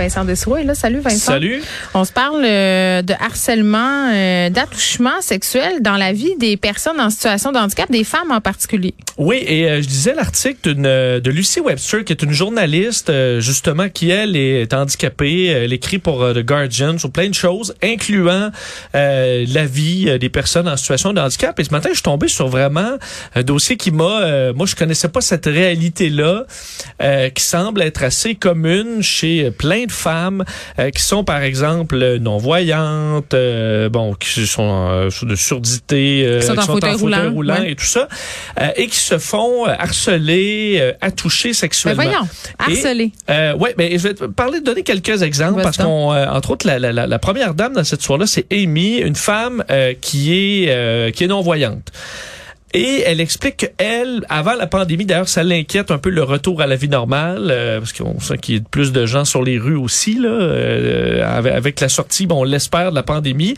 Vincent Dessois est là. Salut Vincent. Salut. On se parle euh, de harcèlement, euh, d'attouchement sexuel dans la vie des personnes en situation de handicap, des femmes en particulier. Oui, et euh, je disais l'article euh, de Lucy Webster, qui est une journaliste, justement, qui, elle, est handicapée. Elle écrit pour The Guardian sur plein de choses, incluant la vie des personnes en situation de handicap. Et ce matin, je suis tombé sur vraiment un dossier qui m'a... moi, je connaissais pas cette réalité-là, euh, qui semble être assez commune chez plein de femmes euh, qui sont, par exemple, non-voyantes, euh, bon, qui sont euh, de surdité, euh, Qui sont en fauteuil roulant, ouais. et tout ça, euh, et qui se font harceler, euh, attoucher Ben sexuellement. voyons, Et, harceler. euh, ouais, mais je vais te parler, donner quelques exemples parce qu'on, euh, entre autres, la, la, la, première dame dans cette histoire-là, c'est Amy, une femme euh, qui est euh, qui est non voyante. Et elle explique qu'elle, avant la pandémie, d'ailleurs, ça l'inquiète un peu le retour à la vie normale, euh, parce qu'on sent qu'il y a plus de gens sur les rues aussi, là, euh, avec, la sortie, bon, on l'espère, de la pandémie.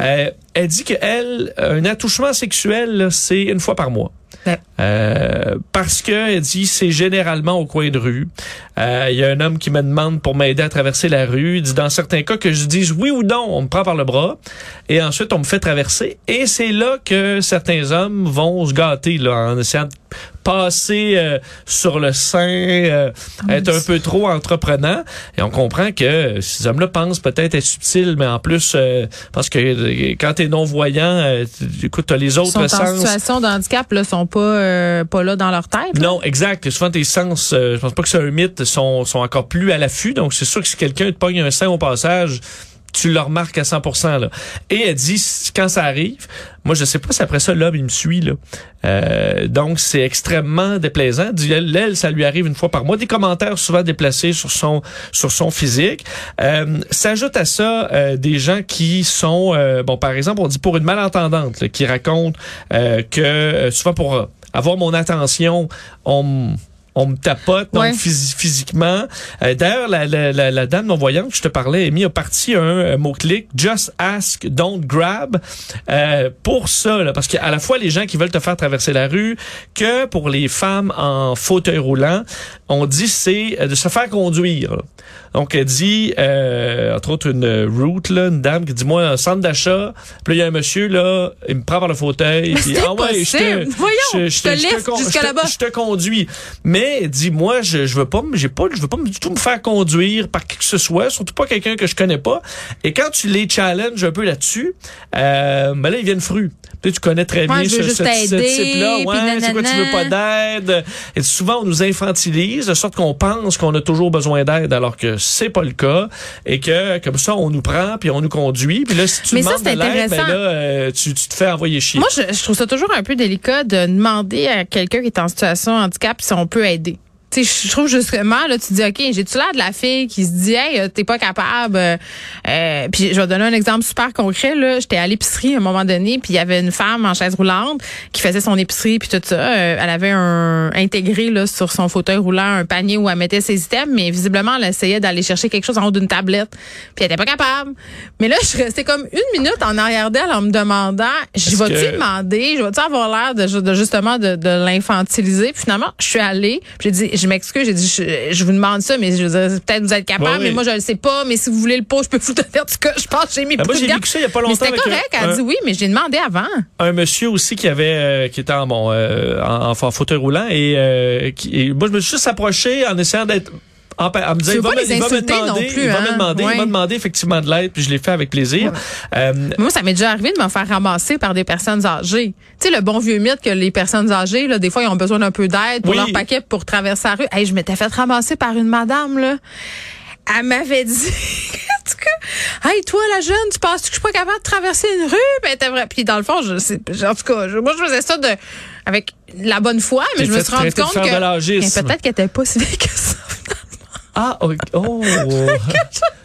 Euh, elle dit qu'elle, un attouchement sexuel, c'est une fois par mois. Ouais. Euh, parce que elle dit c'est généralement au coin de rue. Euh, Il y a un homme qui me demande pour m'aider à traverser la rue. Il dit dans certains cas que je dise oui ou non, on me prend par le bras et ensuite on me fait traverser. Et c'est là que certains hommes vont se gâter là en essayant de passer euh, sur le sein, euh, être un peu trop entreprenant. Et on comprend que ces hommes-là pensent peut-être être subtils, mais en plus, euh, parce que euh, quand t'es non-voyant, euh, écoute, t'as les Ils autres sont en sens. situation de handicap, là, sont pas, euh, pas là dans leur tête. là. Non, exact. Souvent, tes sens, euh, je pense pas que c'est un mythe, sont, sont encore plus à l'affût. Donc, c'est sûr que si quelqu'un te pogne un sein au passage, tu le remarques à 100%. Là. Et elle dit, quand ça arrive, moi, je sais pas si après ça, l'homme, il me suit. Là. Euh, donc, c'est extrêmement déplaisant. Elle Elle, ça lui arrive une fois par mois. Des commentaires souvent déplacés sur son sur son physique. Euh, S'ajoute à ça euh, des gens qui sont, euh, bon, par exemple, on dit pour une malentendante, là, qui raconte euh, que euh, souvent pour avoir mon attention, on on me tapote donc Ouais. phys- physiquement. Euh, D'ailleurs, la, la, la, la dame non voyante que je te parlais, Amy, a parti un, euh, mot-clic Just ask, don't grab euh, pour ça, là, parce qu'à la fois les gens qui veulent te faire traverser la rue, que pour les femmes en fauteuil roulant, on dit c'est euh, de se faire conduire. là. Donc elle dit, euh, entre autres une route là, une dame qui dit moi un centre d'achat, puis là il y a un monsieur là, il me prend par le fauteuil, puis ah ouais, je te. Voyons, je te con- jusqu'à là-bas. je te conduis. Mais elle dit moi je je veux pas me- j'ai pas je veux pas du tout me faire conduire par qui que ce soit, surtout pas quelqu'un que je connais pas. Et quand tu les challenges un peu là-dessus, euh, ben là ils viennent frus. Tu connais très bien Ouais, ce, ce- type-là. Ouais, c'est quoi tu veux pas d'aide? Et souvent on nous infantilise de sorte qu'on pense qu'on a toujours besoin d'aide alors que c'est pas le cas et que comme ça on nous prend puis on nous conduit puis là si tu Mais ça, demandes c'est de l'aide ben là euh, tu, tu te fais envoyer chier. Moi, je, je trouve ça toujours un peu délicat de demander à quelqu'un qui est en situation de handicap si on peut aider. Tu sais, je trouve justement, là, tu dis, OK, j'ai-tu l'air de la fille qui se dit, hey, t'es pas capable. euh, euh, puis je vais donner un exemple super concret, là. J'étais à l'épicerie à un moment donné, puis il y avait une femme en chaise roulante qui faisait son épicerie, puis tout ça. Euh, elle avait un intégré, là, sur son fauteuil roulant, un panier où elle mettait ses items, mais visiblement, elle essayait d'aller chercher quelque chose en haut d'une tablette, puis elle était pas capable. Mais là, je restais comme une minute en arrière d'elle en me demandant, je vais-tu que- demander, je vais-tu avoir l'air de, de justement de, de l'infantiliser? Puis finalement, je suis allée, puis j'ai dit, je m'excuse, j'ai dit, je, je vous demande ça, mais je peut-être vous êtes capable, Ouais, oui. mais moi je le sais pas. Mais si vous voulez le pot, je peux vous le donner. En tout cas, je pense que j'ai mis Ben, moi, j'ai vécu ça il y a pas longtemps c'était avec correct. un- Elle dit oui, mais j'ai demandé avant. un monsieur aussi qui avait euh, qui était en bon euh, en, en fauteuil roulant et, euh, qui, et moi je me suis juste approché en essayant d'être en, pa- en me il va, pas me, les il va me insulter non demander, plus, il va hein? me demander, Ouais. il m'a demandé effectivement de l'aide, puis je l'ai fait avec plaisir. Euh, Moi, ça m'est déjà arrivé de me faire ramasser par des personnes âgées. Tu sais, le bon vieux mythe que les personnes âgées, là, des fois, ils ont besoin d'un peu d'aide pour Oui. leur paquet pour traverser la rue. Hey, je m'étais fait ramasser par une madame, là. Elle m'avait dit, en tout cas, hey, toi, la jeune, tu penses que je suis pas capable de traverser une rue? Ben, t'es vrai. Puis dans le fond, je sais, en tout cas, je- moi, je faisais ça de, avec la bonne foi, mais je me suis rendu compte que mais peut-être qu'elle était pas si vieille que ça. Ah oh, oh.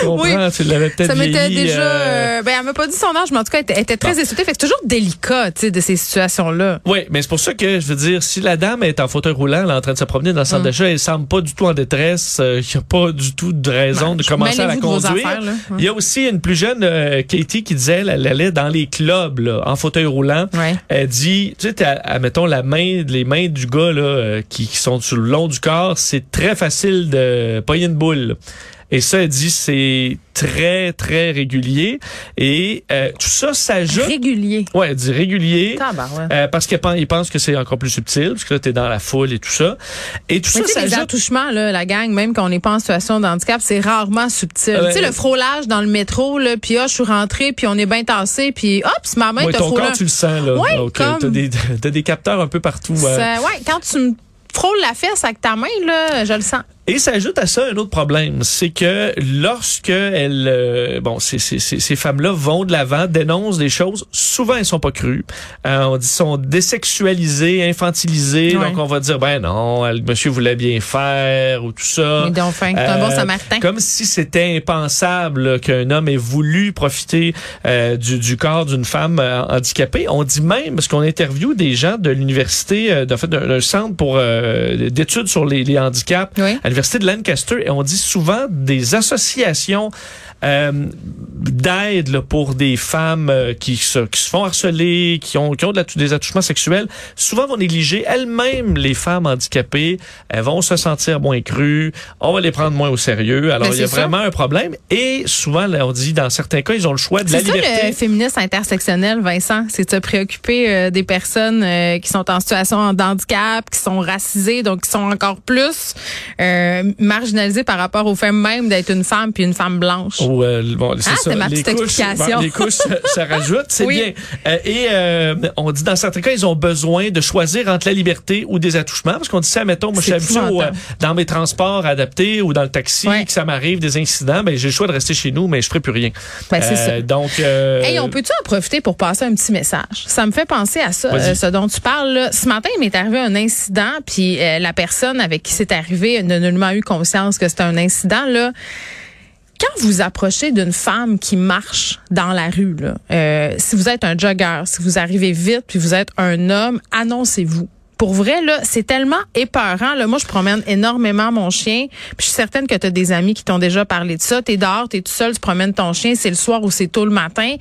Je comprends? Tu l'avais peut-être Ça m'était vieilli, déjà. euh, euh, ben, elle m'a pas dit son âge, mais en tout cas, elle était, elle était très essoufflée. Fait que c'est toujours délicat, tu sais, de ces situations-là. Oui, mais c'est pour ça que je veux dire, si la dame est en fauteuil roulant, elle est en train de se promener dans le centre Mm. d'achat, elle semble pas du tout en détresse, euh, il n'y a pas du tout de raison de commencer à la Mêlez-vous de vos conduire. affaires, là. Il y a aussi une plus jeune, euh, Katie, qui disait, elle, elle allait dans les clubs, là, en fauteuil roulant. Ouais. Elle dit, tu sais, t'as- à- mettons la main, les mains du gars là, euh, qui, qui sont sur le long du corps, c'est très facile de pogner une boule. Et ça, elle dit, c'est très, très régulier. Et euh, tout ça s'ajoute... Régulier. Ouais, elle dit régulier. Tabarouette. Euh, parce qu'elle pense, il pense que c'est encore plus subtil, parce que là, t'es dans la foule et tout ça. Et tout Mais ça sais, les s'ajoute... attouchements, là, la gang, même quand on n'est pas en situation de handicap, c'est rarement subtil. Tu sais, le frôlage dans le métro, là, puis ah, je suis rentrée, puis on est bien tassé, puis hop, c'est ma main Ouais, te ton tu le sens, là. Ouais, Donc, comme- t'as des, t'as des capteurs un peu partout. Ça- ouais, quand tu me frôles la fesse avec ta main, là, je le sens. Et ça ajoute à ça un autre problème, c'est que lorsque elles, euh, bon, ces, ces, ces, femmes-là vont de l'avant, dénoncent des choses, souvent elles sont pas crues. Euh, on dit sont désexualisées, infantilisées, Ouais. donc on va dire ben non, le monsieur voulait bien faire ou tout ça. Mais donc, fin, un bon Euh, samaritain. Comme si c'était impensable qu'un homme ait voulu profiter euh, du, du corps d'une femme handicapée. On dit même, parce qu'on interviewe des gens de l'université, euh, en fait, d'un d'un centre pour euh, d'études sur les, les handicaps Oui. à l'université de Lancaster, et on dit souvent des associations euh, d'aide pour des femmes euh, qui, se, qui se font harceler, qui ont, qui ont de la- des attouchements sexuels, souvent vont négliger elles-mêmes les femmes handicapées. Elles vont se sentir moins crues. On va les prendre moins au sérieux. Alors, Ben, il y a c'est ça. vraiment un problème. Et souvent, là, on dit, dans certains cas, ils ont le choix de la C'est ça liberté. le féminisme intersectionnel, Vincent, c'est de se préoccuper euh, des personnes euh, qui sont en situation de handicap, qui sont racisées, donc qui sont encore plus euh, marginalisées par rapport au fait même d'être une femme puis une femme blanche. Ou, euh, bon, c'est Ah, ça. c'était ma les petite couches, bon, les couches se rajoutent, c'est Oui. bien. Euh, et euh, on dit dans certains cas, ils ont besoin de choisir entre la liberté ou des attouchements. Parce qu'on dit ça, mettons, moi je suis C'est habitué euh, dans mes transports adaptés ou dans le taxi, Ouais. que ça m'arrive des incidents, ben j'ai le choix de rester chez nous, mais je ferai plus rien. Ben, c'est ça. Donc, euh, Hey, on peut-tu en profiter pour passer un petit message? Ça me fait penser à ça, euh, ce dont tu parles. Là. Ce matin, il m'est arrivé un incident, puis euh, la personne avec qui c'est arrivé n'a nullement eu conscience que c'était un incident. Là. Quand vous approchez d'une femme qui marche dans la rue, euh, si vous êtes un jogger, si vous arrivez vite, puis vous êtes un homme, annoncez-vous. Pour vrai, là, c'est tellement épeurant. Là. Moi, je promène énormément mon chien. Puis je suis certaine que tu as des amis qui t'ont déjà parlé de ça. T'es dehors, t'es tout seul, tu promènes ton chien, c'est le soir ou c'est tôt le matin.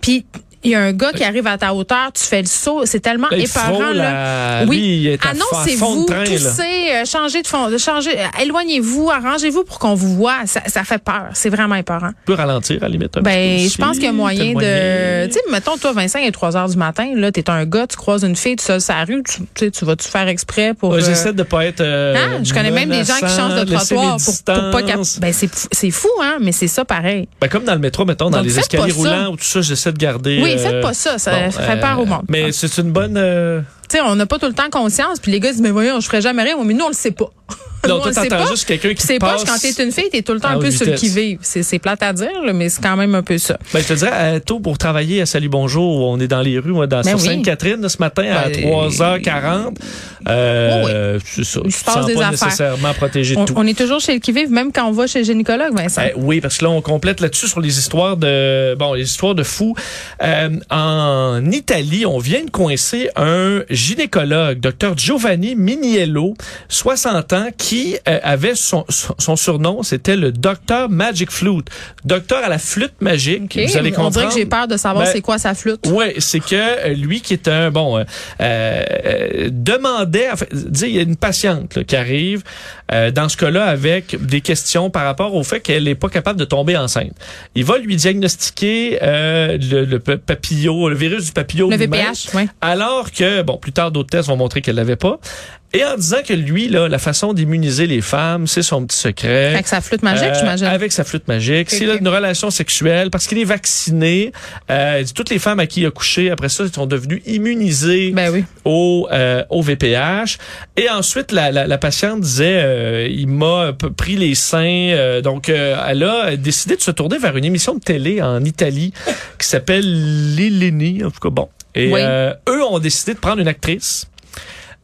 Puis il y a un gars qui arrive à ta hauteur, tu fais le saut. C'est tellement Là, épeurant. frôle Là. à- Oui. Annoncez-vous, là. toussez, euh, changez de fond, changez, euh, éloignez-vous, arrangez-vous pour qu'on vous voit. Ça, ça fait peur. C'est vraiment épeurant. On peut ralentir à la limite. un Ben, je pense qu'il y a moyen de. Tu sais, mettons, toi, Vincent, il est 3 heures du matin, là, t'es un gars, tu croises une fille, tu sur la rue, tu, tu sais, tu vas-tu faire exprès pour. Ouais, euh, J'essaie de pas être. euh, ah, je connais même des gens qui changent de trottoir pour, pour pas cap-. Ben, c'est fou- hein, mais c'est ça pareil. Ben, comme dans le métro, mettons, dans Donc, les escaliers roulants ou tout ça, j'essaie de garder. Oui, euh, faites pas ça, ça bon, ferait peur au monde. Mais c'est une bonne. euh, Tu sais, on n'a pas tout le temps conscience, puis les gars disent, mais voyons, je ferais jamais rien, mais nous, on le sait pas. Non, toi, t'entends pas. juste quelqu'un qui c'est poche, quand t'es une fille, t'es tout le temps à un peu haute sur le vitesse. qui-vive. C'est c'est plate à dire, là, mais c'est quand même un peu ça. Ben, je te dirais, euh, tôt pour travailler à Salut Bonjour, on est dans les rues, moi, dans, Ben sur oui. Sainte-Catherine, ce matin, à Ben, 3h40. Euh, C'est ça. Tu te sens des pas affaires. nécessairement protégé de On, tout. on est toujours chez le qui-vive, même quand on va chez le gynécologue, Vincent. Euh, oui, parce que là, on complète là-dessus sur les histoires de bon, les histoires de fous. Euh, en Italie, on vient de coincer un gynécologue, docteur Giovanni Miniello, 60 ans, qui euh, avait son, son, son surnom, c'était le docteur Magic Flute, docteur à la flûte magique. Ok, Vous allez on dirait comprendre. que j'ai peur de savoir Ben, c'est quoi sa flûte. Ouais, c'est que euh, lui qui est un bon euh, euh, demandait, en fait, dis, il y a une patiente là, qui arrive euh, dans ce cas-là avec des questions par rapport au fait qu'elle n'est pas capable de tomber enceinte. Il va lui diagnostiquer euh, le, le pa- papillot, le virus du papillot Le VPH, oui. alors que bon, plus tard d'autres tests vont montrer qu'elle l'avait pas. Et en disant que lui, là, la façon d'immuniser les femmes, c'est son petit secret. Avec sa flûte magique, Euh, j'imagine. Avec sa flûte magique. S'il a une relation sexuelle, parce qu'il est vacciné, euh, toutes les femmes à qui il a couché, après ça, sont devenues immunisées Ben oui. au, euh, au VPH. Et ensuite, la, la, la patiente disait, euh, il m'a pris les seins. euh, donc, euh, elle a décidé de se tourner vers une émission de télé en Italie qui s'appelle Lilini. En tout cas, bon. Et Oui. euh, eux ont décidé de prendre une actrice.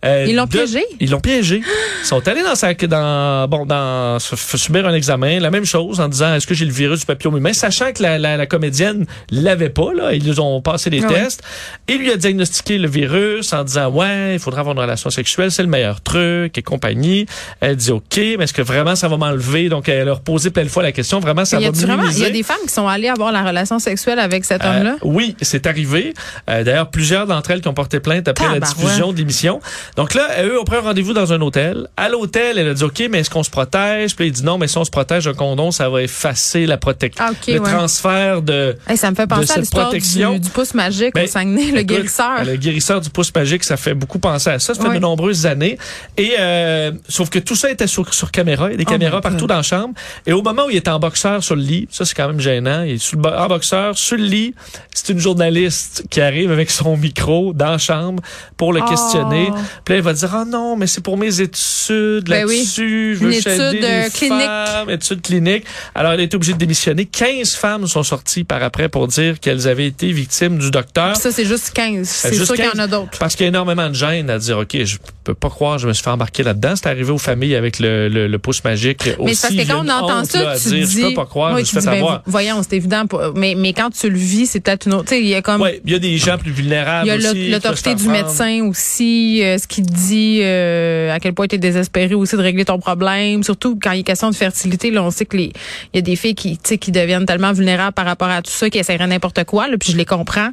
Euh, Ils l'ont piégé? Ils l'ont piégé. Ils sont allés dans sa, dans, bon, dans, subir un examen, la même chose, en disant, est-ce que j'ai le virus du papillome humain, sachant que la, la, la comédienne l'avait pas, là. Ils lui ont passé les Ah ouais. tests. Et lui a diagnostiqué le virus en disant, ouais, il faudra avoir une relation sexuelle, c'est le meilleur truc, et compagnie. Elle dit, OK, mais est-ce que vraiment ça va m'enlever? Donc, elle leur posé plein de fois la question, vraiment, ça y, va vraiment, il y a minimiser. des femmes qui sont allées avoir la relation sexuelle avec cet homme-là? Euh, oui, c'est arrivé. Euh, D'ailleurs, plusieurs d'entre elles qui ont porté plainte après la diffusion de l'émission. Donc là, eux ont pris un rendez-vous dans un hôtel. À l'hôtel, elle a dit OK, mais est-ce qu'on se protège? Puis il dit non, mais si on se protège un condom, ça va effacer la protection. Ah, OK, le ouais. transfert de Hey, ça me fait penser à l'histoire protection. du, du pouce magique Ben, au Saguenay, le Écoute, guérisseur. Le guérisseur du pouce magique, ça fait beaucoup penser à ça. Ça fait de nombreuses années. Et euh, sauf que tout ça était sur, sur caméra. Il y a des Oh caméras partout God. dans la chambre. Et au moment où il est en boxeur sur le lit, ça c'est quand même gênant. Il est sur le bo- en boxeur sur le lit. C'est une journaliste qui arrive avec son micro dans la chambre pour le Oh. questionner. Puis là, elle va dire ah non, mais c'est pour mes études Ben oui. là-dessus. Je veux Une étude, les euh, clinique. femmes, études cliniques. Alors elle a été obligée de démissionner. 15 femmes sont sorties par après pour dire qu'elles avaient été victimes du docteur. Puis ça, c'est juste 15. C'est juste sûr qu'il y en 15. a d'autres. Parce qu'il y a énormément de gêne à dire, OK, je peux pas croire, je me suis fait embarquer là-dedans. C'est arrivé aux familles avec le, le, le pouce magique Mais aussi. c'est parce que Il quand on entend honte, ça, là, tu dire, dis. Je peux pas croire, Oui, je me suis fait dis, ben, voyons, c'est évident. Mais, mais quand tu le vis, c'est peut-être une autre. Tu sais, il y a comme. Ouais, il y a des gens plus vulnérables Il y a l'autorité du médecin aussi, euh, qui te dit euh, à quel point tu es désespéré aussi de régler ton problème. Surtout quand il est question de fertilité, là, on sait que les il y a des filles qui, tu sais, qui deviennent tellement vulnérables par rapport à tout ça, qui essaieraient n'importe quoi. Là, puis je les comprends.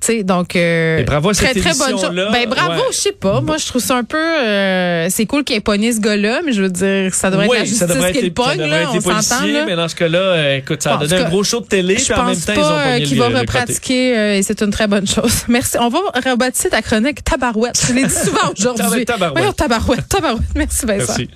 Tu sais, donc euh, Et bravo à très cette très bonne chose. Ben bravo, Ouais. je sais pas. Moi, je trouve ça un peu. euh, c'est cool qu'il ait pogné ce gars-là, mais je veux dire, ça devrait Oui, être la justice devrait qui être, le ça pogne là. On s'entend là. mais dans ce cas-là, euh, écoute, ça a donné un gros show de télé, Je puis en même temps, ils ont euh, qu'il va repratiquer euh, et c'est une très bonne chose. Merci. On va rebaptiser ta chronique Tabarouette. Je l'ai dit souvent aujourd'hui. Tabarouette. Voyons, Tabarouette, Tabarouette. Merci Vincent. Merci.